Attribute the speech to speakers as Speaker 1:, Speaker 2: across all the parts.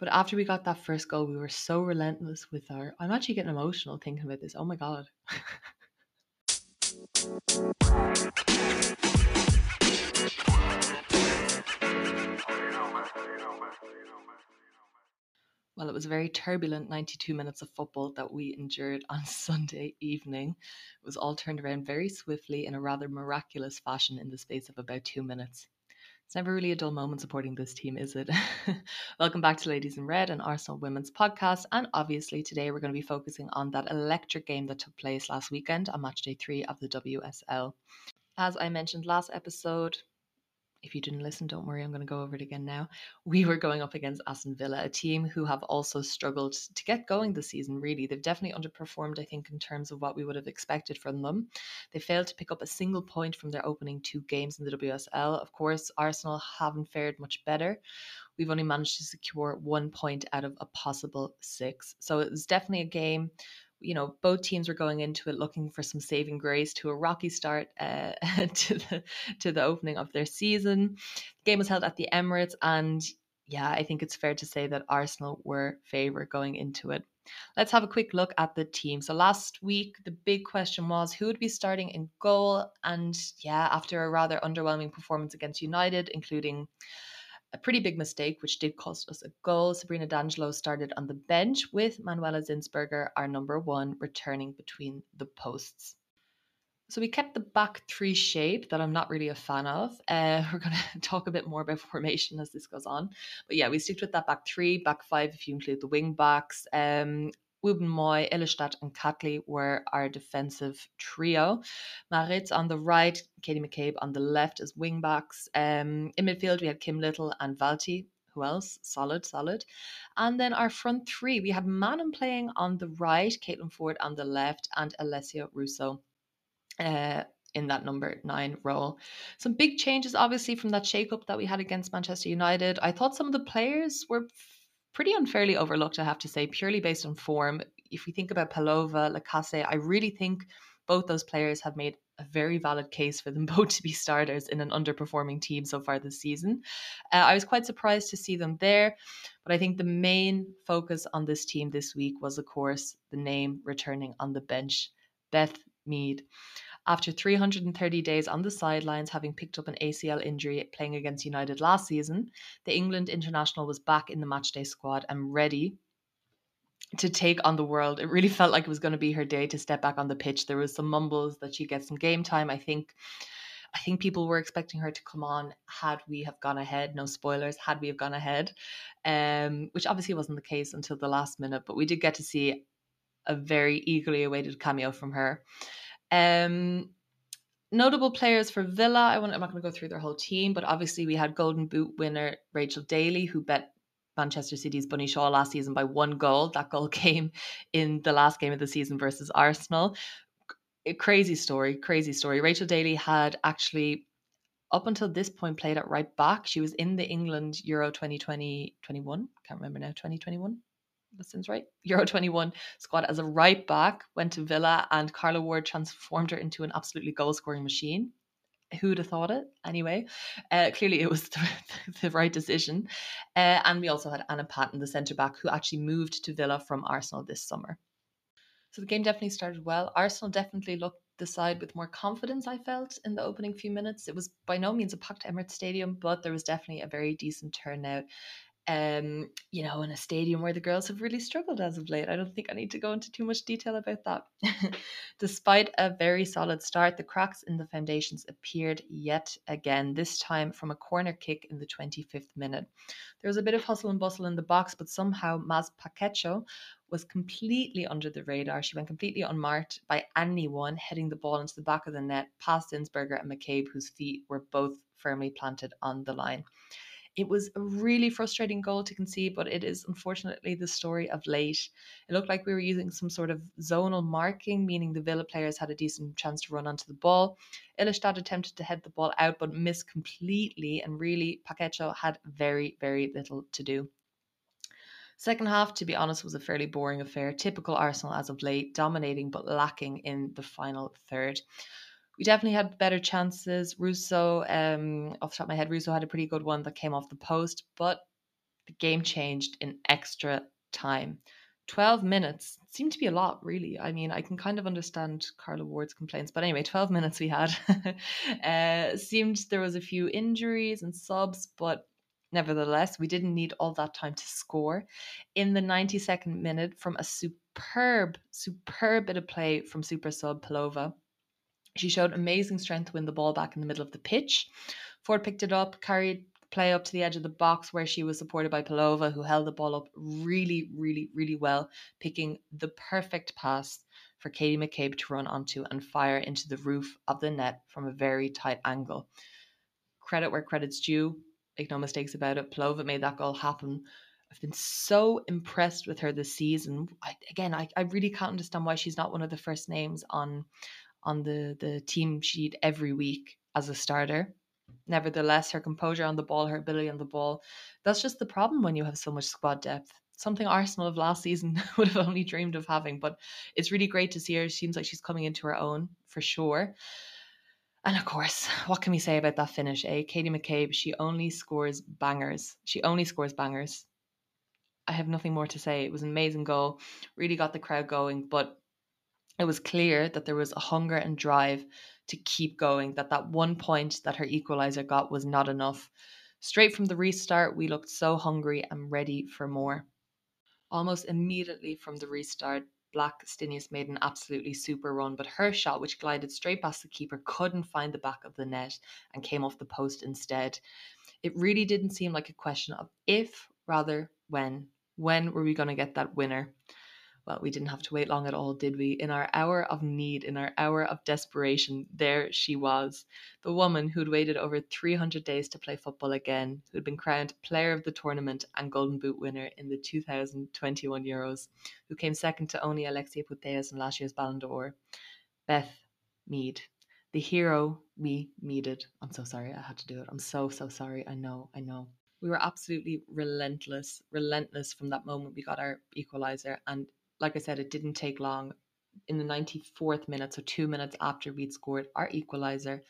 Speaker 1: But after we got that first goal, we were so relentless with our. I'm actually getting emotional thinking about this. Oh my God. Well, it was a very turbulent 92 minutes of football that we endured on Sunday evening. It was all turned around very swiftly in a rather miraculous fashion in the space of about two minutes. It's never really a dull moment supporting this team, is it? Welcome back to Ladies in Red, an Arsenal women's podcast. And obviously, today we're going to be focusing on that electric game that took place last weekend on match day three of the WSL. As I mentioned last episode, if you didn't listen, don't worry, I'm going to go over it again now. We were going up against Aston Villa, a team who have also struggled to get going this season, really. They've definitely underperformed, I think, in terms of what we would have expected from them. They failed to pick up a single point from their opening two games in the WSL. Of course, Arsenal haven't fared much better. We've only managed to secure one point out of a possible six. So it was definitely a game you know, both teams were going into it looking for some saving grace to a rocky start uh, to the to the opening of their season. The game was held at the Emirates, and yeah, I think it's fair to say that Arsenal were favourite going into it. Let's have a quick look at the team. So last week, the big question was who would be starting in goal, and yeah, after a rather underwhelming performance against United, including a pretty big mistake, which did cost us a goal. Sabrina D'Angelo started on the bench with Manuela Zinsberger, our number one, returning between the posts. So we kept the back three shape that I'm not really a fan of. Uh, we're going to talk a bit more about formation as this goes on. But yeah, we stick with that back three, back five if you include the wing backs. Um, Wubben-Moy, Ilestedt, and Catley were our defensive trio. Maritz on the right, Katie McCabe on the left as wingbacks. Um, in midfield, we had Kim Little and Wälti. Who else? Solid, solid. And then our front three, we had Maanum playing on the right, Caitlin Foord on the left, and Alessia Russo. Uh, in that number nine role. Some big changes, obviously, from that shake-up that we had against Manchester United. I thought some of the players were pretty unfairly overlooked, I have to say, purely based on form. If we think about Pelova, Lacasse, I really think both those players have made a very valid case for them both to be starters in an underperforming team so far this season. Uh, I was quite surprised to see them there, but I think the main focus on this team this week was, of course, the name returning on the bench, Beth Mead. After 330 days on the sidelines, having picked up an ACL injury playing against United last season, the England international was back in the matchday squad and ready to take on the world. It really felt like it was going to be her day to step back on the pitch. There was some mumbles that she gets some game time. I think I think people were expecting her to come on had we have gone ahead. No spoilers, had we have gone ahead. Um, which obviously wasn't the case until the last minute, but we did get to see a very eagerly awaited cameo from her. Um, notable players for Villa. I want, I'm not going to go through their whole team, but obviously we had Golden Boot winner Rachel Daly, who bet Manchester City's Bunny Shaw last season by one goal. That goal came in the last game of the season versus Arsenal. Crazy story, crazy story. Rachel Daly had actually up until this point played at right back. She was in the England Euro 2020 21. Can't remember now, 2021 that seems right. Euro 21 squad as a right back, went to Villa, and Carla Ward transformed her into an absolutely goal scoring machine. Who'd have thought it? Anyway, uh, clearly it was the, the right decision. Uh, and we also had Anna Patten, the centre back, who actually moved to Villa from Arsenal this summer. So the game definitely started well. Arsenal definitely looked the side with more confidence, I felt, in the opening few minutes. It was by no means a packed Emirates Stadium, but there was definitely a very decent turnout um, you know, in a stadium where the girls have really struggled as of late. I don't think I need to go into too much detail about that. Despite a very solid start, the cracks in the foundations appeared yet again, this time from a corner kick in the 25th minute. There was a bit of hustle and bustle in the box, but somehow Maz Pacheco was completely under the radar. She went completely unmarked by anyone, heading the ball into the back of the net past Zinsberger and McCabe, whose feet were both firmly planted on the line. It was a really frustrating goal to concede, but it is unfortunately the story of late. It looked like we were using some sort of zonal marking, meaning the Villa players had a decent chance to run onto the ball. Ilestedt attempted to head the ball out, but missed completely, and really, Pacheco had very, very little to do. Second half, to be honest, was a fairly boring affair. Typical Arsenal as of late, dominating but lacking in the final third we definitely had better chances. Russo, um, off the top of my head, Russo had a pretty good one that came off the post, but the game changed in extra time. 12 minutes seemed to be a lot, really. I mean, I can kind of understand Carla Ward's complaints, but anyway, 12 minutes we had. uh, seemed there was a few injuries and subs, but nevertheless, we didn't need all that time to score. In the 92nd minute, from a superb, superb bit of play from super sub Pelova, she showed amazing strength to win the ball back in the middle of the pitch. Foord picked it up, carried play up to the edge of the box where she was supported by Pelova, who held the ball up really, really, really well, picking the perfect pass for Katie McCabe to run onto and fire into the roof of the net from a very tight angle. Credit where credit's due. Make no mistakes about it. Pelova made that goal happen. I've been so impressed with her this season. I, again, I, I really can't understand why she's not one of the first names on on the the team sheet every week as a starter. Nevertheless, her composure on the ball, her ability on the ball, that's just the problem when you have so much squad depth. Something Arsenal of last season would have only dreamed of having, but it's really great to see her. She seems like she's coming into her own for sure. And of course, what can we say about that finish? Eh? Katie McCabe, she only scores bangers. She only scores bangers. I have nothing more to say. It was an amazing goal, really got the crowd going, but it was clear that there was a hunger and drive to keep going, that that one point that her equalizer got was not enough. Straight from the restart, we looked so hungry and ready for more. Almost immediately from the restart, Blackstenius made an absolutely super run, but her shot, which glided straight past the keeper, couldn't find the back of the net and came off the post instead. It really didn't seem like a question of if, rather when. When were we going to get that winner? Well, we didn't have to wait long at all, did we? In our hour of need, in our hour of desperation, there she was. The woman who'd waited over 300 days to play football again, who'd been crowned player of the tournament and Golden Boot winner in the 2021 Euros, who came second to only Alexia Putellas in last year's Ballon d'Or. Beth Mead, the hero we needed. I'm so sorry I had to do it. I'm so, so sorry. I know, I know we were absolutely relentless, relentless from that moment we got our equalizer. And like I said, it didn't take long. In the 94th minute, so two minutes after we'd scored our equalizer,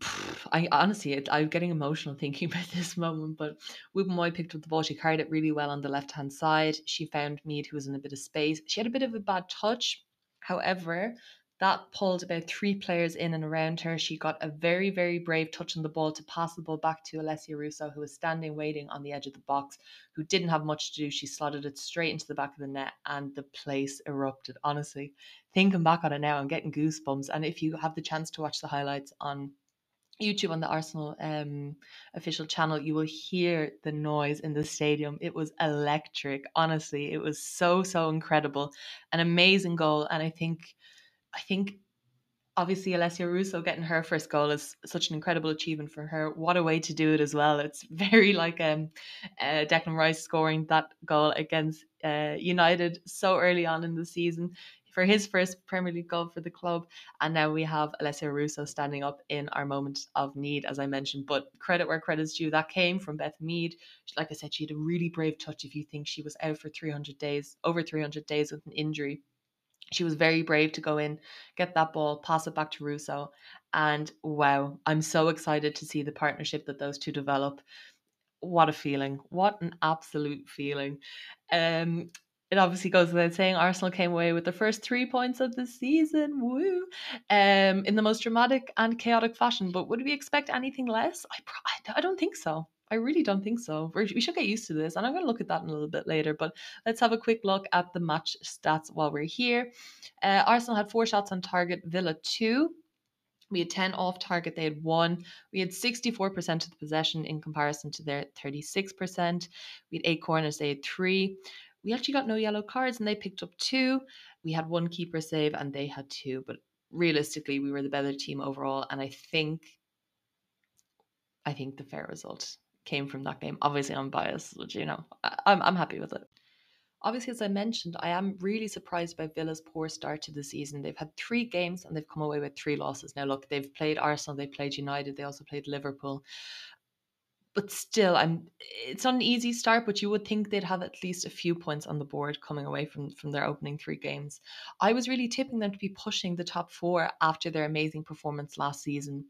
Speaker 1: I honestly, it, I'm getting emotional thinking about this moment. But Wubben picked up the ball. She carried it really well on the left hand side. She found Mead, who was in a bit of space. She had a bit of a bad touch. However, that pulled about three players in and around her. She got a very, very brave touch on the ball to pass the ball back to Alessia Russo, who was standing waiting on the edge of the box, who didn't have much to do. She slotted it straight into the back of the net, and the place erupted. Honestly, thinking back on it now, I'm getting goosebumps. And if you have the chance to watch the highlights on YouTube on the Arsenal um, official channel, you will hear the noise in the stadium. It was electric. Honestly, it was so, so incredible. An amazing goal. And I think I think obviously Alessia Russo getting her first goal is such an incredible achievement for her. What a way to do it as well. It's very like um, uh, Declan Rice scoring that goal against uh, United so early on in the season for his first Premier League goal for the club. And now we have Alessia Russo standing up in our moment of need, as I mentioned. But credit where credit's due, that came from Beth Mead. Like I said, she had a really brave touch if you think she was out for 300 days, over 300 days with an injury she was very brave to go in, get that ball, pass it back to Russo. And wow, I'm so excited to see the partnership that those two develop. What a feeling. What an absolute feeling. Um, it obviously goes without saying Arsenal came away with the first three points of the season. Woo! Um, in the most dramatic and chaotic fashion. But would we expect anything less? I, I don't think so. I really don't think so. We're, we should get used to this, and I'm going to look at that in a little bit later. But let's have a quick look at the match stats while we're here. Uh, Arsenal had four shots on target, Villa two. We had 10 off target, they had one. We had 64% of the possession in comparison to their 36%. We had eight corners, they had three. We actually got no yellow cards and they picked up two. We had one keeper save and they had two. But realistically, we were the better team overall. And I think I think the fair result came from that game. Obviously, I'm biased, but you know, I, I'm I'm happy with it. Obviously, as I mentioned, I am really surprised by Villa's poor start to the season. They've had three games and they've come away with three losses. Now, look, they've played Arsenal, they played United, they also played Liverpool. But still i'm it's not an easy start but you would think they'd have at least a few points on the board coming away from from their opening three games. I was really tipping them to be pushing the top four after their amazing performance last season.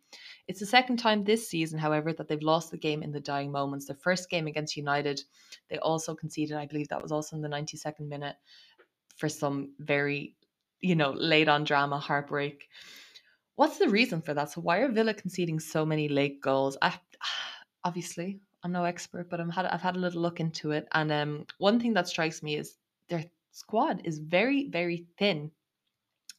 Speaker 1: It's the second time this season however that they've lost the game in the dying moments. Their first game against united they also conceded i believe that was also in the 92nd minute for some very you know late on drama heartbreak. What's the reason for that? So why are villa conceding so many late goals? I obviously I'm no expert, but I'm had I've had a little look into it, and um, one thing that strikes me is their squad is very very thin.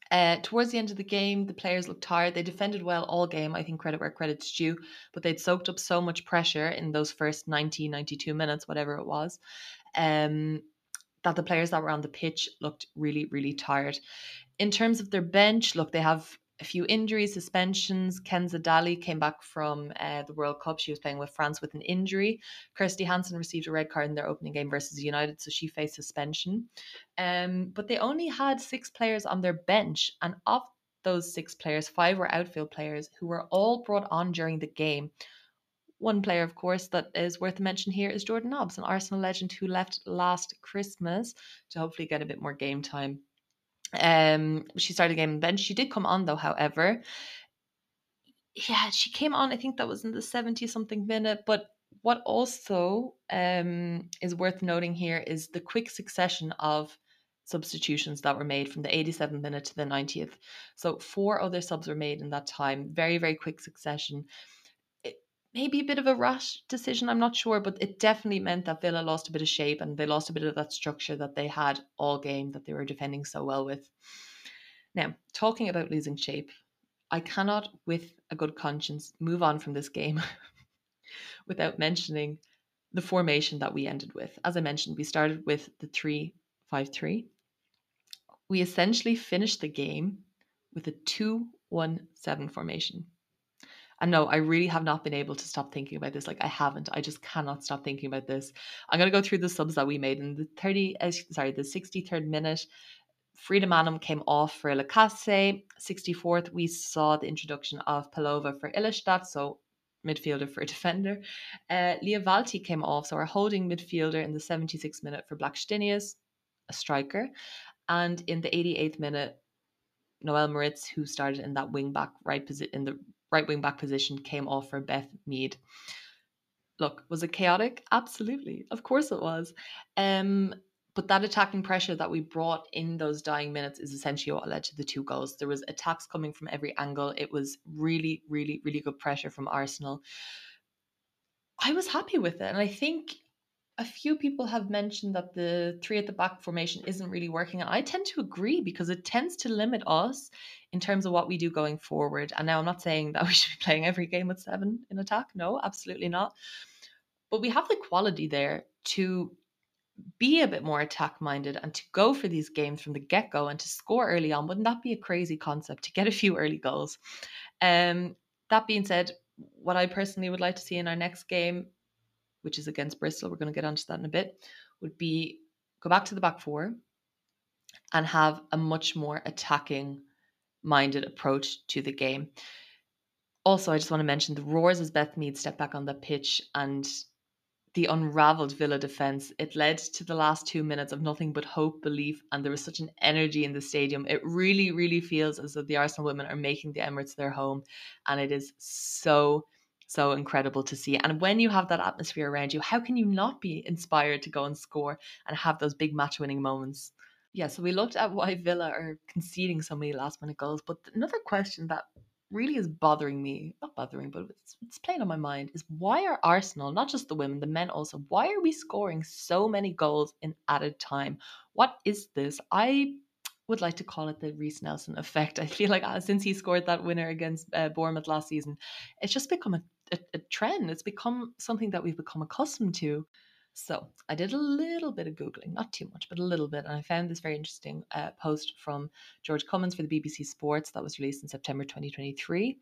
Speaker 1: Uh, towards the end of the game, the players looked tired. They defended well all game. I think credit where credit's due, but they'd soaked up so much pressure in those first 90, 92 minutes, whatever it was, um, that the players that were on the pitch looked really, really tired. In terms of their bench, look, they have a few injuries, suspensions. Kenza Dali came back from uh, the World Cup. She was playing with France with an injury. Kirsty Hanson received a red card in their opening game versus United, so she faced suspension. Um, but they only had six players on their bench, and of those six players, five were outfield players who were all brought on during the game. One player, of course, that is worth a mention here is Jordan Nobbs, an Arsenal legend who left last Christmas to hopefully get a bit more game time um, she started game on bench. She did come on though, however. Yeah, she came on, I think that was in the 70 something minute. But what also um, is worth noting here is the quick succession of substitutions that were made from the 87th minute to the 90th. So four other subs were made in that time. Very, very quick succession maybe a bit of a rash decision, I'm not sure, but it definitely meant that Villa lost a bit of shape and they lost a bit of that structure that they had all game that they were defending so well with. Now, talking about losing shape, I cannot, with a good conscience, move on from this game without mentioning the formation that we ended with. As I mentioned, we started with the 3 5 3. We essentially finished the game with a 2 1 7 formation. And no, I really have not been able to stop thinking about this. Like I haven't. I just cannot stop thinking about this. I'm gonna go through the subs that we made in the 30 uh, sorry, the 63rd minute. Frida Maanum came off for Lacasse. 64th, we saw the introduction of Pelova for Ilestedt, so midfielder for a defender. Uh, Lia Wälti came off, so our holding midfielder in the 76th minute for Blackstenius, a striker. And in the 88th minute, Noëlle Maritz, who started in that wing back right position in the right wing back position came off for Beth Mead. Look, was it chaotic? Absolutely. Of course it was. Um, but that attacking pressure that we brought in those dying minutes is essentially what led to the two goals. There was attacks coming from every angle. It was really, really, really good pressure from Arsenal. I was happy with it. And I think a few people have mentioned that the three at the back formation isn't really working. And I tend to agree because it tends to limit us in terms of what we do going forward. And now I'm not saying that we should be playing every game with seven in attack. No, absolutely not. But we have the quality there to be a bit more attack minded and to go for these games from the get go and to score early on. Wouldn't that be a crazy concept to get a few early goals? Um, that being said, what I personally would like to see in our next game which is against Bristol, we're going to get onto that in a bit, would be go back to the back four and have a much more attacking minded approach to the game. Also, I just want to mention the roars as Beth Mead stepped back on the pitch and the unraveled Villa defense. It led to the last two minutes of nothing but hope, belief, and there was such an energy in the stadium. It really, really feels as though the Arsenal women are making the Emirates their home, and it is so so incredible to see. And when you have that atmosphere around you, how can you not be inspired to go and score and have those big match winning moments? Yeah, so we looked at why Villa are conceding so many last minute goals. But another question that really is bothering me, not bothering, but it's, it's playing on my mind, is why are Arsenal, not just the women, the men also, why are we scoring so many goals in added time? What is this? I would like to call it the Reiss Nelson effect. I feel like uh, since he scored that winner against uh, Bournemouth last season, it's just become a a, a trend. It's become something that we've become accustomed to. So I did a little bit of Googling, not too much, but a little bit. And I found this very interesting uh, post from George Cummins for the BBC Sports that was released in September 2023.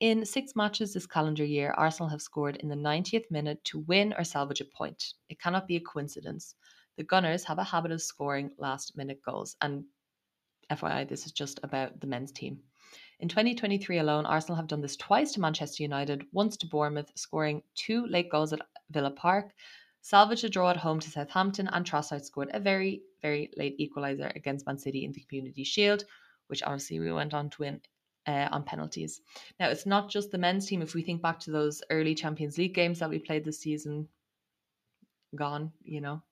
Speaker 1: In six matches this calendar year, Arsenal have scored in the 90th minute to win or salvage a point. It cannot be a coincidence. The Gunners have a habit of scoring last minute goals. And FYI, this is just about the men's team. In 2023 alone, Arsenal have done this twice to Manchester United, once to Bournemouth, scoring two late goals at Villa Park, salvaged a draw at home to Southampton, and Trossard scored a very, very late equaliser against Man City in the Community Shield, which obviously we went on to win uh, on penalties. Now, it's not just the men's team. If we think back to those early Champions League games that we played this season, gone, you know,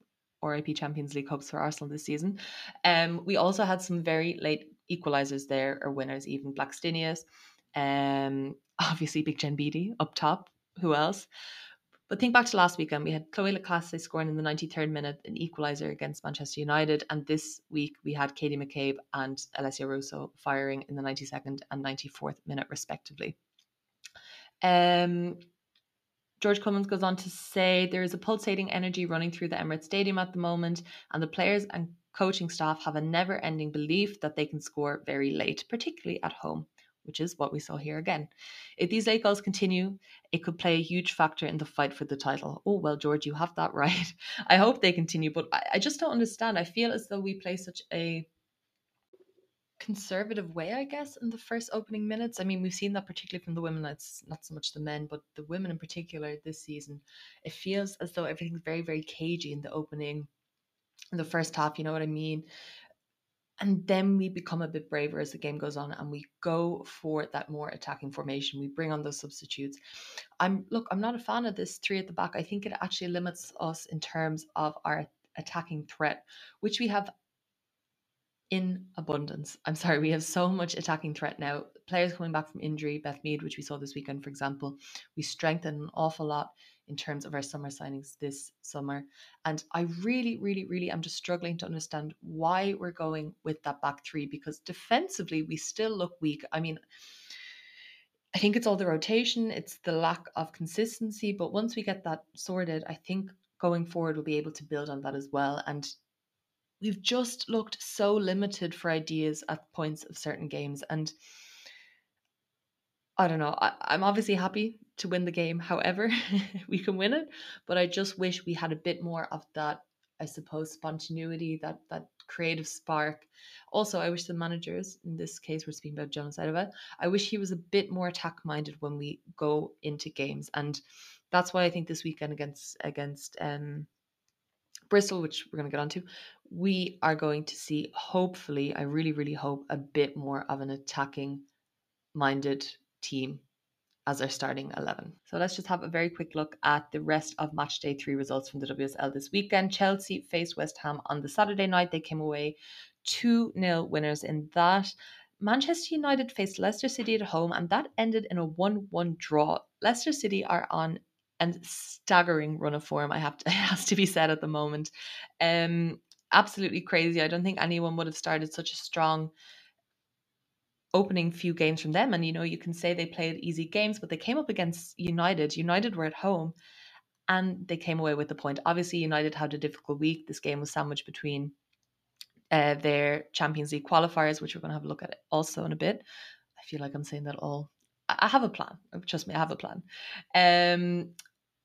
Speaker 1: RIP Champions League hopes for Arsenal this season. Um, we also had some very late equalisers there, or winners, even Blackstenius, um, obviously Big Jen Beattie up top. Who else? But think back to last weekend, we had Chloe Lacasse scoring in the 93rd minute, an equaliser against Manchester United. And this week we had Katie McCabe and Alessia Russo firing in the 92nd and 94th minute, respectively. Um, George Cummins goes on to say there is a pulsating energy running through the Emirates Stadium at the moment, and the players and coaching staff have a never ending belief that they can score very late, particularly at home, which is what we saw here again. If these late goals continue, it could play a huge factor in the fight for the title. Oh, well, George, you have that right. I hope they continue, but I, I just don't understand. I feel as though we play such a conservative way, I guess, in the first opening minutes. I mean, we've seen that particularly from the women. It's not so much the men, but the women in particular this season. It feels as though everything's very, very cagey in the opening, in the first half. You know what I mean? And then we become a bit braver as the game goes on, and we go for that more attacking formation. We bring on those substitutes. I'm look. I'm not a fan of this three at the back. I think it actually limits us in terms of our attacking threat, which we have in abundance. I'm sorry, we have so much attacking threat now. Players coming back from injury, Beth Mead, which we saw this weekend, for example, we strengthened an awful lot in terms of our summer signings this summer. And I really, really, really am just struggling to understand why we're going with that back three because defensively we still look weak. I mean, I think it's all the rotation, it's the lack of consistency. But once we get that sorted, I think going forward we'll be able to build on that as well. And we've just looked so limited for ideas at points of certain games. And I don't know, I, I'm obviously happy to win the game, however, we can win it. But I just wish we had a bit more of that, I suppose, spontaneity, that that creative spark. Also, I wish the managers, in this case, we're speaking about Jonas Eidevall, I wish he was a bit more attack minded when we go into games. And that's why I think this weekend against against um Bristol, which we're going to get onto, we are going to see, hopefully, I really, really hope, a bit more of an attacking minded team as our starting 11. So let's just have a very quick look at the rest of match day three results from the WSL this weekend. Chelsea faced West Ham on the Saturday night. They came away 2 0 winners in that. Manchester United faced Leicester City at home, and that ended in a 1 1 draw. Leicester City are on and staggering run of form. I have to, it has to be said at the moment. Um, absolutely crazy. I don't think anyone would have started such a strong opening few games from them. And you know, you can say they played easy games, but they came up against United. United were at home, and they came away with the point. Obviously, United had a difficult week. This game was sandwiched between uh, their Champions League qualifiers, which we're going to have a look at also in a bit. I feel like I'm saying that all. I have a plan. Trust me, I have a plan. Um,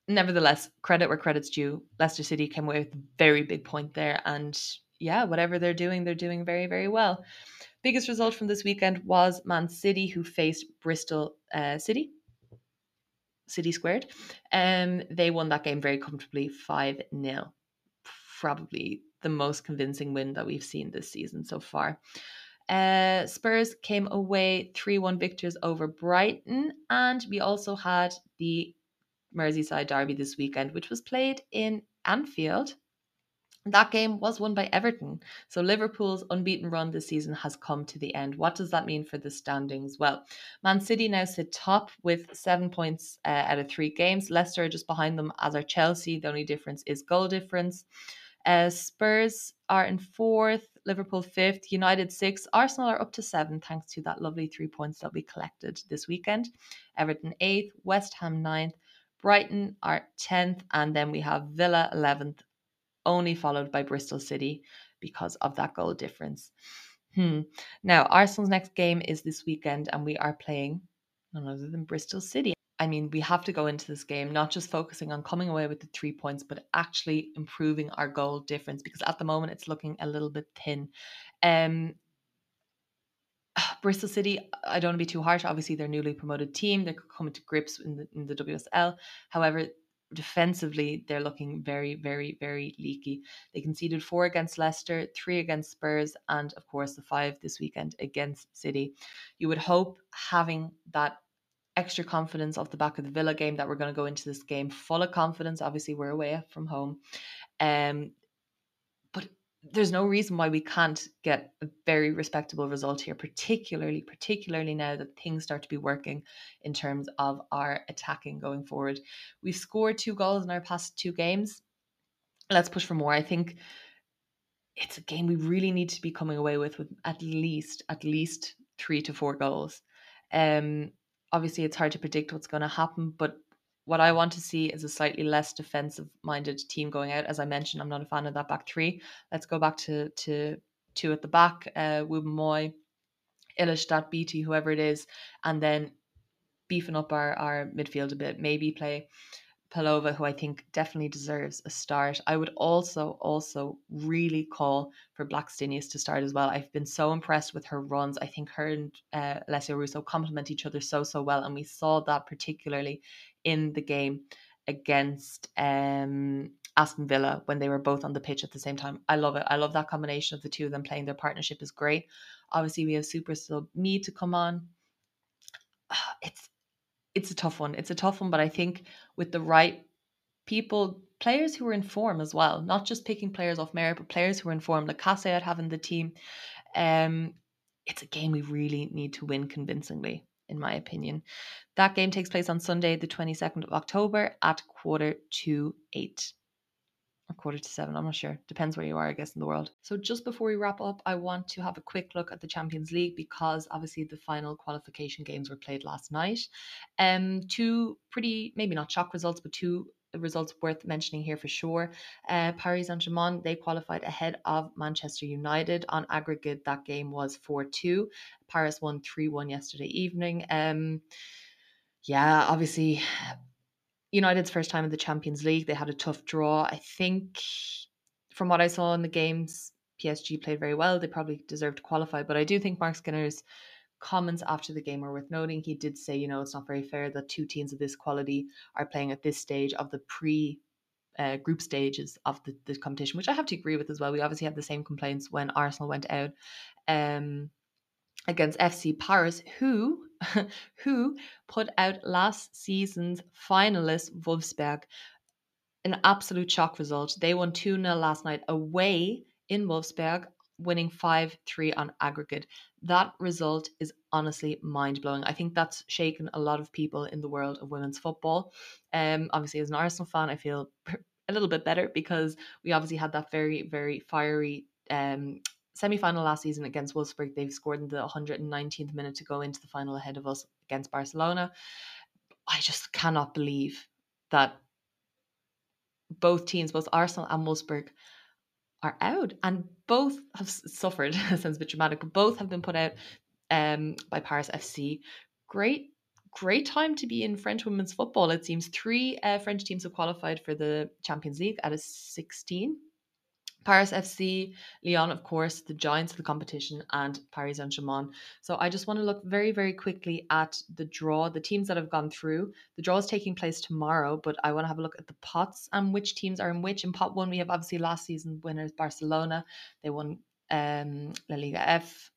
Speaker 1: nevertheless, credit where credit's due. Leicester City came away with a very big point there. And yeah, whatever they're doing, they're doing very, very well. Biggest result from this weekend was Man City, who faced Bristol uh, City. City squared. Um, they won that game very comfortably 5 0. Probably the most convincing win that we've seen this season so far. Uh, Spurs came away 3 1 victors over Brighton, and we also had the Merseyside derby this weekend, which was played in Anfield. That game was won by Everton. So Liverpool's unbeaten run this season has come to the end. What does that mean for the standings? Well, Man City now sit top with seven points uh, out of three games. Leicester are just behind them, as are Chelsea. The only difference is goal difference. Uh, Spurs are in fourth, Liverpool fifth, United sixth, Arsenal are up to seven thanks to that lovely three points that we collected this weekend. Everton eighth, West Ham ninth, Brighton are 10th, and then we have Villa 11th, only followed by Bristol City because of that goal difference. Hmm. Now, Arsenal's next game is this weekend, and we are playing none other than Bristol City. I mean, we have to go into this game not just focusing on coming away with the three points, but actually improving our goal difference because at the moment it's looking a little bit thin. Um, Bristol City, I don't want to be too harsh. Obviously, they're newly promoted team. They're coming to grips in the, in the WSL. However, defensively, they're looking very, very, very leaky. They conceded four against Leicester, three against Spurs, and of course, the five this weekend against City. You would hope having that extra confidence off the back of the Villa game that we're going to go into this game full of confidence. Obviously, we're away from home. Um, there's no reason why we can't get a very respectable result here, particularly, particularly now that things start to be working in terms of our attacking going forward. We've scored two goals in our past two games. Let's push for more. I think it's a game we really need to be coming away with with at least at least three to four goals. Um, obviously it's hard to predict what's going to happen, but what I want to see is a slightly less defensive minded team going out. As I mentioned, I'm not a fan of that back three. Let's go back to to two at the back, uh Wubben-Moy, Ilestedt, Beattie, whoever it is, and then beefing up our, our midfield a bit. Maybe play Pelova, who I think definitely deserves a start. I would also, also really call for Blackstenius to start as well. I've been so impressed with her runs. I think her and uh, Russo complement each other so, so well. And we saw that particularly in the game against um, Aston Villa when they were both on the pitch at the same time. I love it. I love that combination of the two of them playing. Their partnership is great. Obviously, we have Super Sub Me to come on. It's it's a tough one. It's a tough one, but I think with the right people, players who are in form as well, not just picking players off merit, but players who are in form, like Cassayat having the team, um, it's a game we really need to win convincingly, in my opinion. That game takes place on Sunday, the 22nd of October at quarter to eight or quarter to seven. I'm not sure. Depends where you are, I guess, in the world. So, just before we wrap up, I want to have a quick look at the Champions League because obviously the final qualification games were played last night. Um, two pretty, maybe not shock results, but two results worth mentioning here for sure. Uh, Paris Saint Germain they qualified ahead of Manchester United on aggregate. That game was four two. Paris won three one yesterday evening. Um, yeah, obviously United's first time in the Champions League. They had a tough draw. I think from what I saw in the games, PSG played very well. They probably deserved to qualify, but I do think Marc Skinner's comments after the game are worth noting. He did say, you know, it's not very fair that two teams of this quality are playing at this stage of the pre uh, group stages of the, the competition, which I have to agree with as well. We obviously had the same complaints when Arsenal went out um, against FC Paris, who who put out last season's finalist Wolfsburg. An absolute shock result. They won 2 0 last night away in Wolfsburg, winning 5 3 on aggregate. That result is honestly mind blowing. I think that's shaken a lot of people in the world of women's football. Um, obviously, as an Arsenal fan, I feel a little bit better because we obviously had that very, very fiery um, semi final last season against Wolfsburg. They've scored in the 119th minute to go into the final ahead of us against Barcelona. I just cannot believe that both teams, both Arsenal and Wolfsburg, are out, and both have suffered. sounds a bit dramatic, but both have been put out um, by Paris FC. Great, great time to be in French women's football. It seems three uh, French teams have qualified for the Champions League out of 16. Paris FC, Lyon, of course, the giants of the competition, and Paris Saint Germain. So I just want to look very, very quickly at the draw, the teams that have gone through. The draw is taking place tomorrow, but I want to have a look at the pots and which teams are in which. In pot one, we have obviously last season winners Barcelona. They won um, La Liga F.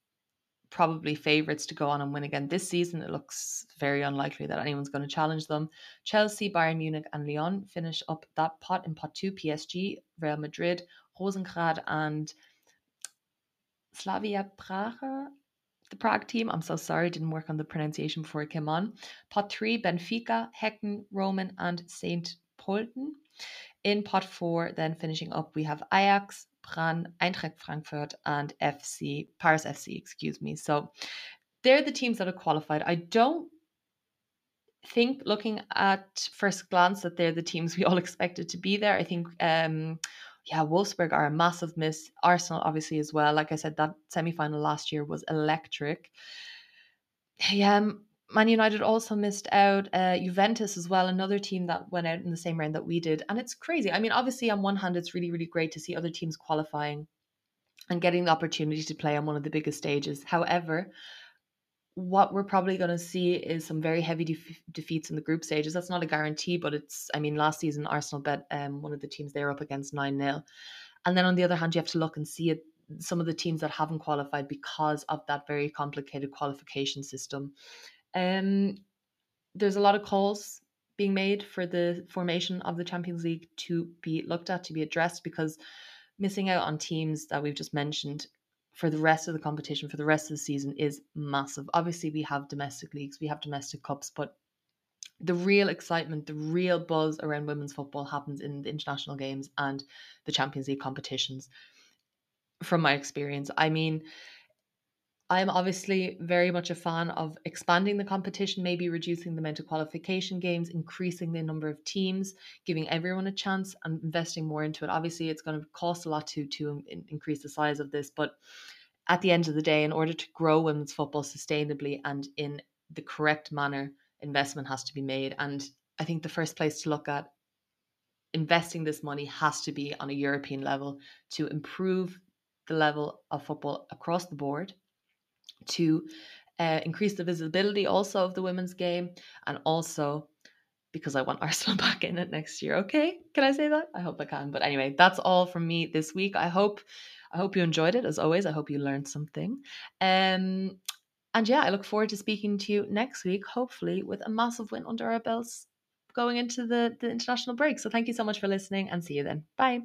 Speaker 1: Probably favourites to go on and win again this season. It looks very unlikely that anyone's going to challenge them. Chelsea, Bayern Munich, and Lyon finish up that pot in pot two. PSG, Real Madrid, Rosengård and Slavia Praha, the Prague team. I'm so sorry, didn't work on the pronunciation before it came on. Pot three, Benfica, Häcken, Roman, and St. Pölten. In pot four, then finishing up, we have Ajax, Brann, Eintracht Frankfurt, and FC, Paris FC, excuse me. So they're the teams that have qualified. I don't think looking at first glance that they're the teams we all expected to be there. I think um, yeah, Wolfsburg are a massive miss. Arsenal, obviously, as well. Like I said, that semi final last year was electric. Yeah, Man United also missed out. Uh, Juventus as well, another team that went out in the same round that we did. And it's crazy. I mean, obviously, on one hand, it's really, really great to see other teams qualifying and getting the opportunity to play on one of the biggest stages. However, what we're probably going to see is some very heavy def- defeats in the group stages. That's not a guarantee, but it's, I mean, last season, Arsenal bet um, one of the teams they were up against 9 0. And then on the other hand, you have to look and see it, some of the teams that haven't qualified because of that very complicated qualification system. Um, there's a lot of calls being made for the formation of the Champions League to be looked at, to be addressed, because missing out on teams that we've just mentioned for the rest of the competition, for the rest of the season, is massive. Obviously, we have domestic leagues, we have domestic cups, but the real excitement, the real buzz around women's football happens in the international games and the Champions League competitions. From my experience, I mean, I'm obviously very much a fan of expanding the competition, maybe reducing the amount of qualification games, increasing the number of teams, giving everyone a chance, and investing more into it. Obviously, it's going to cost a lot to to increase the size of this, but at the end of the day, in order to grow women's football sustainably and in the correct manner, investment has to be made. And I think the first place to look at investing this money has to be on a European level to improve the level of football across the board to uh, increase the visibility also of the women's game and also because I want Arsenal back in it next year. Okay, can I say that? I hope I can. But anyway, that's all from me this week. I hope I hope you enjoyed it as always. I hope you learned something. Um and yeah, I look forward to speaking to you next week, hopefully with a massive win under our belts going into the, the international break. So thank you so much for listening and see you then. Bye.